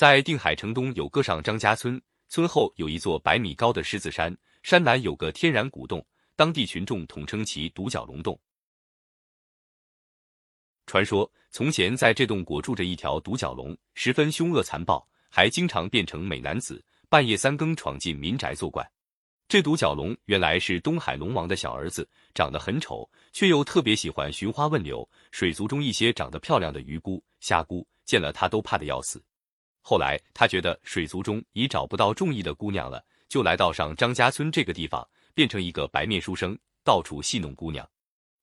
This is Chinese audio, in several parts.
在定海城东有个上张家村，村后有一座百米高的狮子山，山南有个天然古洞，当地群众统称其独角龙洞。传说从前在这洞果住着一条独角龙，十分凶恶残暴，还经常变成美男子，半夜三更闯进民宅作怪。这独角龙原来是东海龙王的小儿子，长得很丑，却又特别喜欢寻花问柳。水族中一些长得漂亮的鱼姑、虾姑见了他都怕得要死。后来他觉得水族中已找不到中意的姑娘了，就来到上张家村这个地方，变成一个白面书生，到处戏弄姑娘。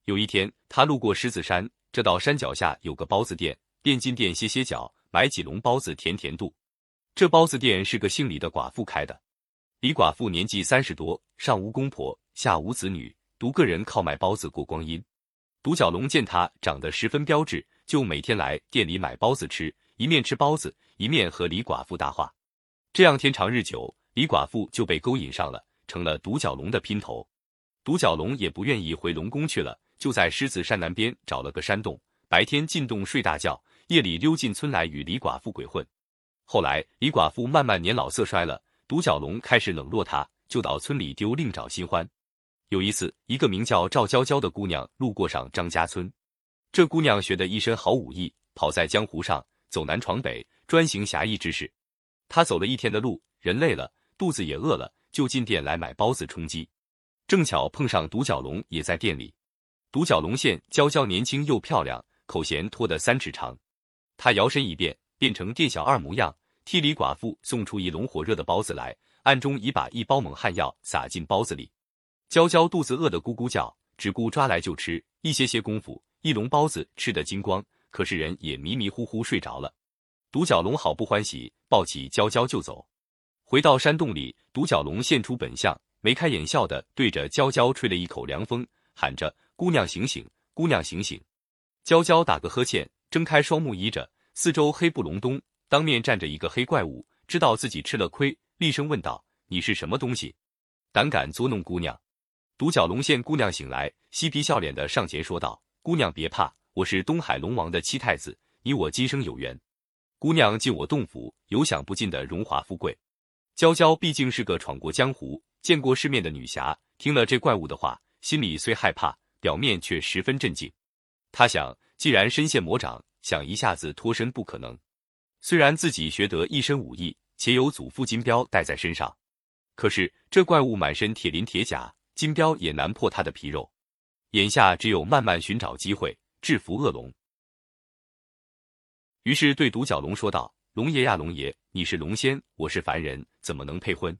有一天，他路过狮子山。这道山脚下有个包子店，便进店歇歇脚，买几笼包子填填肚。这包子店是个姓李的寡妇开的。李寡妇年纪三十多，上无公婆，下无子女，独个人靠卖包子过光阴。独角龙见他长得十分标致，就每天来店里买包子吃，一面吃包子，一面和李寡妇搭话。这样天长日久，李寡妇就被勾引上了，成了独角龙的姘头。独角龙也不愿意回龙宫去了。就在狮子山南边找了个山洞，白天进洞睡大觉，夜里溜进村来与李寡妇鬼混。后来李寡妇慢慢年老色衰了，独角龙开始冷落他，就到村里丢另找新欢。有一次，一个名叫赵娇娇的姑娘路过上张家村，这姑娘学得一身好武艺，跑在江湖上走南闯北，专行侠义之事。他走了一天的路，人累了，肚子也饿了，就进店来买包子充饥。正巧碰上独角龙也在店里。独角龙现娇娇年轻又漂亮，口弦拖得三尺长。他摇身一变，变成店小二模样，替李寡妇送出一笼火热的包子来，暗中已把一包猛汉药撒进包子里。娇娇肚子饿得咕咕叫，只顾抓来就吃。一些些功夫，一笼包子吃得精光，可是人也迷迷糊糊睡着了。独角龙好不欢喜，抱起娇娇就走。回到山洞里，独角龙现出本相，眉开眼笑的对着娇娇吹了一口凉风，喊着。姑娘醒醒，姑娘醒醒！娇娇打个呵欠，睁开双目，依着四周黑布隆冬，当面站着一个黑怪物，知道自己吃了亏，厉声问道：“你是什么东西？胆敢捉弄姑娘？”独角龙见姑娘醒来，嬉皮笑脸的上前说道：“姑娘别怕，我是东海龙王的七太子，你我今生有缘。姑娘进我洞府，有享不尽的荣华富贵。”娇娇毕竟是个闯过江湖、见过世面的女侠，听了这怪物的话，心里虽害怕。表面却十分镇静，他想，既然身陷魔掌，想一下子脱身不可能。虽然自己学得一身武艺，且有祖父金镖带在身上，可是这怪物满身铁鳞铁甲，金镖也难破他的皮肉。眼下只有慢慢寻找机会制服恶龙。于是对独角龙说道：“龙爷呀，龙爷，你是龙仙，我是凡人，怎么能配婚？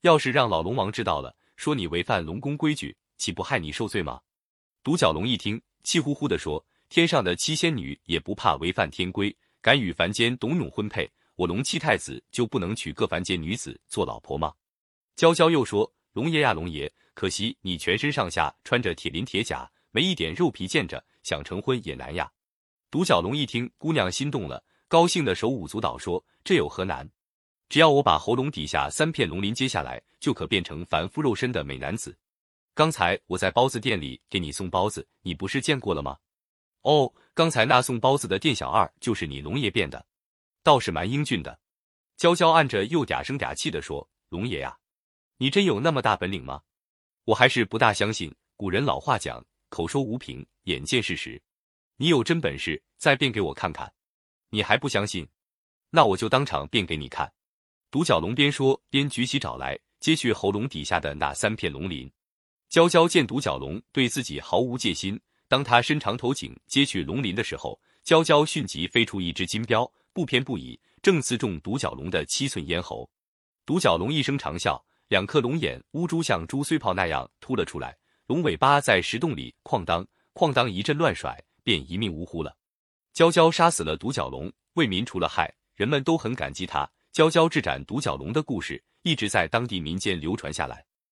要是让老龙王知道了，说你违反龙宫规矩，岂不害你受罪吗？”独角龙一听，气呼呼地说：“天上的七仙女也不怕违反天规，敢与凡间董永婚配，我龙七太子就不能娶各凡间女子做老婆吗？”娇娇又说：“龙爷呀，龙爷，可惜你全身上下穿着铁鳞铁甲，没一点肉皮见着，想成婚也难呀。”独角龙一听，姑娘心动了，高兴的手舞足蹈说：“这有何难？只要我把喉咙底下三片龙鳞接下来，就可变成凡夫肉身的美男子。”刚才我在包子店里给你送包子，你不是见过了吗？哦，刚才那送包子的店小二就是你龙爷变的，倒是蛮英俊的。娇娇按着又嗲声嗲气的说：“龙爷呀，你真有那么大本领吗？我还是不大相信。古人老话讲，口说无凭，眼见事实。你有真本事，再变给我看看。你还不相信？那我就当场变给你看。”独角龙边说边举起爪来，揭去喉咙底下的那三片龙鳞。娇娇见独角龙对自己毫无戒心，当他伸长头颈揭去龙鳞的时候，娇娇迅即飞出一只金镖，不偏不倚，正刺中独角龙的七寸咽喉。独角龙一声长啸，两颗龙眼乌珠像珠碎炮那样凸了出来，龙尾巴在石洞里哐当哐当一阵乱甩，便一命呜呼了。娇娇杀死了独角龙，为民除了害，人们都很感激她。娇娇智斩独角龙的故事一直在当地民间流传下来。